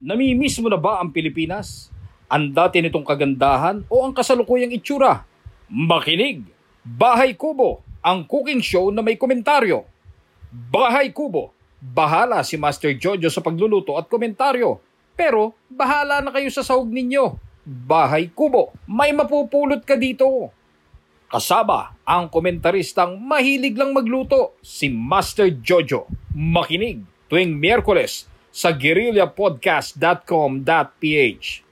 Namimiss mo na ba ang Pilipinas? Ang dati nitong kagandahan o ang kasalukuyang itsura? Makinig! Bahay Kubo, ang cooking show na may komentaryo. Bahay Kubo, bahala si Master Jojo sa pagluluto at komentaryo. Pero bahala na kayo sa sahog ninyo. Bahay Kubo, may mapupulot ka dito. Kasama ang komentaristang mahilig lang magluto, si Master Jojo. Makinig tuwing Miyerkules sa guerrillapodcast.com.ph.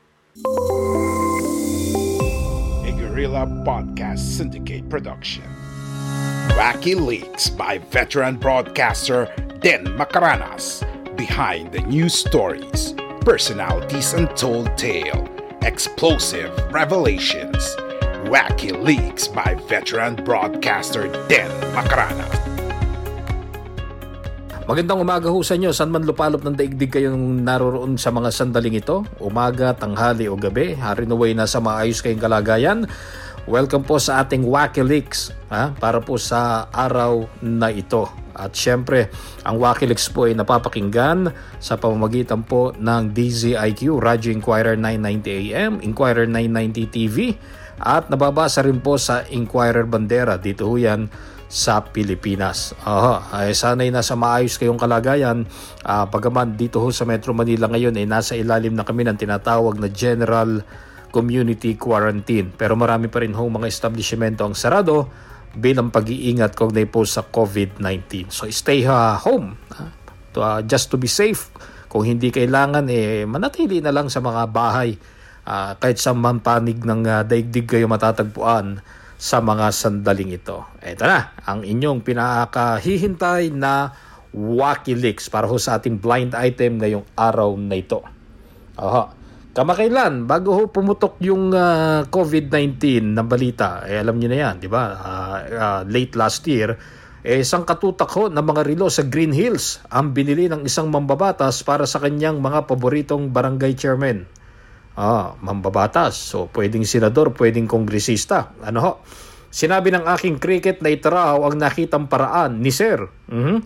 a Guerrilla Podcast Syndicate production. Wacky Leaks by veteran broadcaster Den Macaranas. Behind the news stories, personalities untold tale, explosive revelations. Wacky Leaks by veteran broadcaster Den Macaranas. Magandang umaga ho sa inyo. San man lupalop ng daigdig kayong naroroon sa mga sandaling ito? Umaga, tanghali o gabi? Hari naway na sa maayos kayong kalagayan. Welcome po sa ating Wacky Leaks ha? para po sa araw na ito. At syempre, ang Wacky Leaks po ay napapakinggan sa pamamagitan po ng DZIQ, Radyo Inquirer 990 AM, Inquirer 990 TV, at nababasa rin po sa Inquirer Bandera. Dito ho yan sa Pilipinas. Aha, ay sana'y nasa maayos kayong kalagayan. Uh, pagaman dito ho sa Metro Manila ngayon ay nasa ilalim na kami ng tinatawag na General Community Quarantine. Pero marami pa rin ho mga establishmento ang sarado bilang pag-iingat kaugnay po sa COVID-19. So stay uh, home uh, to, uh, just to be safe. Kung hindi kailangan, eh, manatili na lang sa mga bahay. Uh, kahit sa mampanig ng uh, daigdig kayo matatagpuan sa mga sandaling ito. Ito na, ang inyong pinakahihintay na Wacky Leaks para ho sa ating blind item ngayong araw na ito. Aha. Kamakailan, bago ho pumutok yung uh, COVID-19 na balita, eh alam niyo na yan, di ba? Uh, uh, late last year, eh isang katutak ho ng mga rilo sa Green Hills ang binili ng isang mambabatas para sa kanyang mga paboritong barangay chairman. Ah, mambabatas. So, pwedeng senador, pwedeng kongresista. Ano ho? Sinabi ng aking cricket na ito raw ang nakitang paraan ni Sir mm-hmm,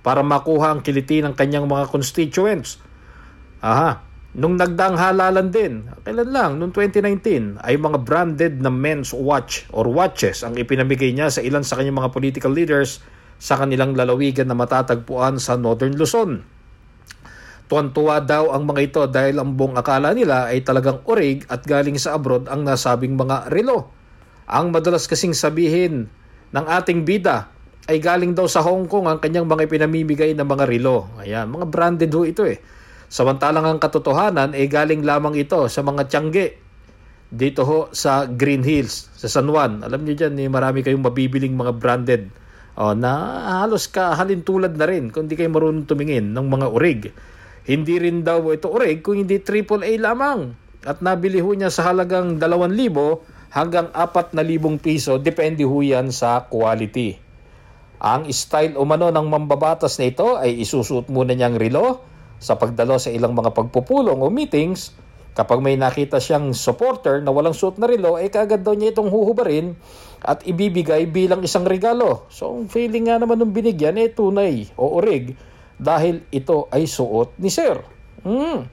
para makuha ang kiliti ng kanyang mga constituents. Aha. Nung nagdaang halalan din, kailan lang, noong 2019, ay mga branded na men's watch or watches ang ipinamigay niya sa ilan sa kanyang mga political leaders sa kanilang lalawigan na matatagpuan sa Northern Luzon. Tuwan-tuwa daw ang mga ito dahil ang buong akala nila ay talagang orig at galing sa abroad ang nasabing mga relo. Ang madalas kasing sabihin ng ating bida ay galing daw sa Hong Kong ang kanyang mga pinamimigay na mga relo. Ayan, mga branded ho ito eh. Samantalang ang katotohanan ay galing lamang ito sa mga tiyangge dito ho sa Green Hills, sa San Juan. Alam niyo dyan, eh, marami kayong mabibiling mga branded oh, na halos kahalintulad na rin kung di kayo marunong tumingin ng mga urig. Hindi rin daw ito oreg kung hindi AAA lamang. At nabili ho niya sa halagang 2,000 hanggang 4,000 piso depende ho yan sa quality. Ang style umano ng mambabatas na ito ay isusuot muna niyang relo sa pagdalo sa ilang mga pagpupulong o meetings. Kapag may nakita siyang supporter na walang suot na relo, ay kagad daw niya itong huhubarin at ibibigay bilang isang regalo. So, ang feeling nga naman ng binigyan ay tunay o orig dahil ito ay suot ni Sir. Hmm.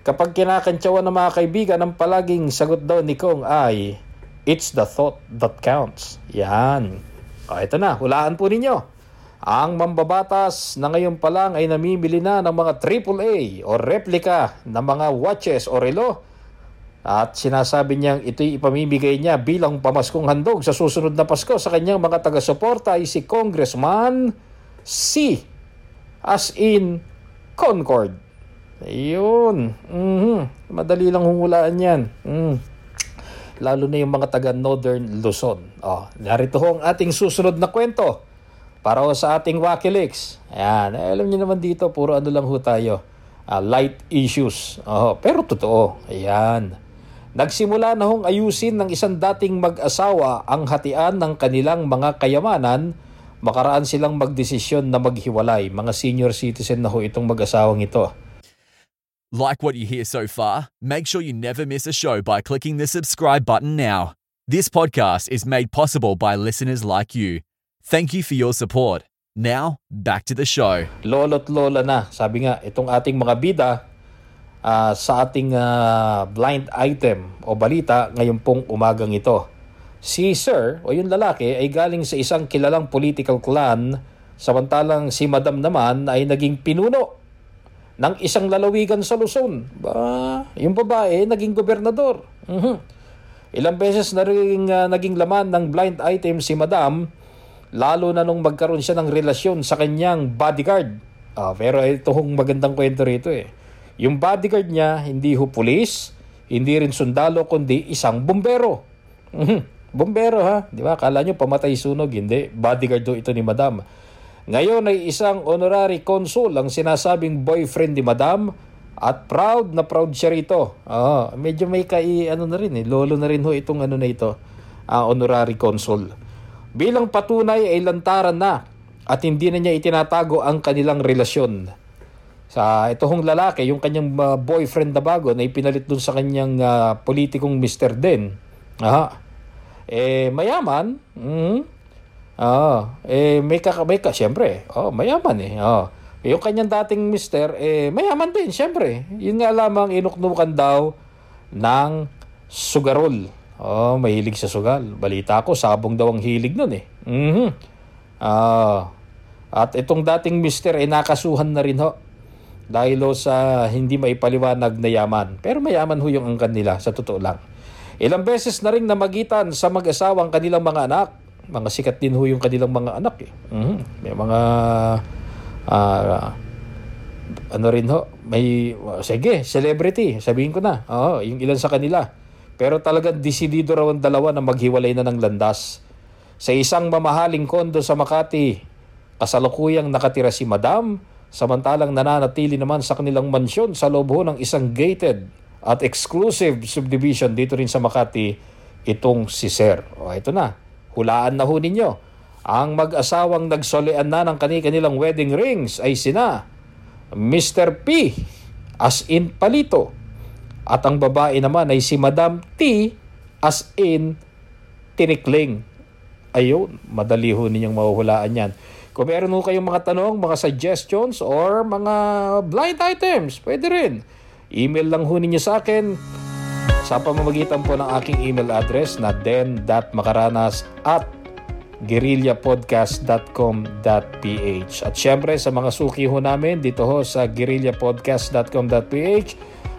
Kapag kinakantsawan ng mga kaibigan, ang palaging sagot daw ni Kong ay, It's the thought that counts. Yan. O, ito na, hulaan po ninyo. Ang mambabatas na ngayon pa lang ay namimili na ng mga AAA o replika ng mga watches o relo. At sinasabi niyang ito'y ipamimigay niya bilang pamaskong handog sa susunod na Pasko sa kanyang mga taga-suporta ay si Congressman C as in Concord. Ayun. Mm-hmm. Madali lang humulaan yan. Mm. Lalo na yung mga taga Northern Luzon. Oh, narito ho ang ating susunod na kwento para ho sa ating Wakileaks. Ayan. Eh, alam niyo naman dito, puro ano lang ho tayo. uh, light issues. Oh, pero totoo. Ayan. Nagsimula na hong ayusin ng isang dating mag-asawa ang hatian ng kanilang mga kayamanan makaraan silang magdesisyon na maghiwalay. Mga senior citizen na ho itong mag-asawang ito. Like what you hear so far? Make sure you never miss a show by clicking the subscribe button now. This podcast is made possible by listeners like you. Thank you for your support. Now, back to the show. Lolo't lola na. Sabi nga, itong ating mga bida uh, sa ating uh, blind item o balita ngayon pong umagang ito. Si Sir o yung lalaki ay galing sa isang kilalang political clan samantalang si Madam naman ay naging pinuno ng isang lalawigan sa Luzon. Ba, yung babae naging gobernador. Uh-huh. Ilang beses na rin uh, naging laman ng blind item si Madam lalo na nung magkaroon siya ng relasyon sa kanyang bodyguard. Uh, pero ito hong magandang kwento rito eh. Yung bodyguard niya, hindi ho pulis, hindi rin sundalo, kundi isang bumbero. Mhm. Bumbero ha, di ba? Kala nyo pamatay sunog, hindi. Bodyguard do ito ni Madam. Ngayon ay isang honorary consul ang sinasabing boyfriend ni Madam at proud na proud siya rito. Oh, medyo may kai ano na rin eh, lolo na rin ho itong ano na ito, uh, honorary consul. Bilang patunay ay lantaran na at hindi na niya itinatago ang kanilang relasyon. Sa ito hong lalaki, yung kanyang uh, boyfriend na bago na ipinalit dun sa kanyang uh, politikong Mr. Den. Aha. Eh, mayaman. Mm, ah, eh, may ka, may ka, syempre. Oh, mayaman eh. Oh. Yung kanyang dating mister, eh, mayaman din, syempre. Yun nga lamang inuknukan daw ng sugarol. Oh, mahilig sa sugal. Balita ko, sabong daw ang hilig nun eh. Mm-hmm. Ah, at itong dating mister ay eh, nakasuhan na rin ho dahil sa hindi maipaliwanag na yaman. Pero mayaman ho yung angkan nila, sa totoo lang. Ilang beses na rin namagitan sa mag-asawang kanilang mga anak. Mga sikat din ho yung kanilang mga anak. Eh. Mm-hmm. May mga... Uh, ano rin ho, may... Uh, sige, celebrity, sabihin ko na. Oo, yung ilan sa kanila. Pero talagang desidido raw ang dalawa na maghiwalay na ng landas. Sa isang mamahaling kondo sa Makati, kasalukuyang nakatira si Madam, Samantalang nananatili naman sa kanilang mansyon sa loob ng isang gated at exclusive subdivision dito rin sa Makati itong si Sir. O ito na, hulaan na ho ninyo. Ang mag-asawang nagsolean na ng kanilang wedding rings ay sina Mr. P as in Palito at ang babae naman ay si Madam T as in Tinikling. Ayun, madali ho ninyong mahuhulaan yan. Kung meron mo kayong mga tanong, mga suggestions, or mga blind items, pwede rin. Email lang ho ninyo sa akin sa pamamagitan po ng aking email address na den.makaranas at guerrillapodcast.com.ph At syempre sa mga suki ho namin dito ho sa guerrillapodcast.com.ph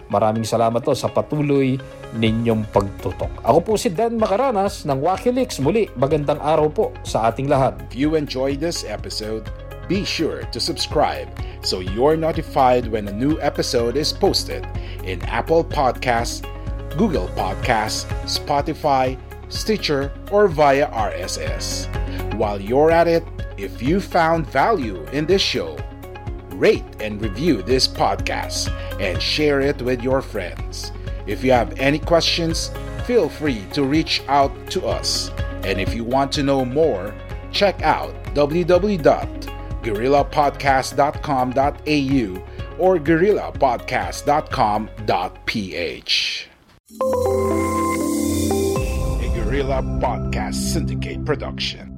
Maraming salamat to sa patuloy ninyong pagtutok. Ako po si Dan Macaranas ng Wakilix. Muli, magandang araw po sa ating lahat. If you enjoyed this episode, be sure to subscribe so you're notified when a new episode is posted in Apple Podcasts, Google Podcasts, Spotify, Stitcher, or via RSS. While you're at it, if you found value in this show, rate and review this podcast and share it with your friends. If you have any questions, feel free to reach out to us. And if you want to know more, check out www.guerrillapodcast.com.au or guerrillapodcast.com.ph. A Guerrilla Podcast Syndicate production.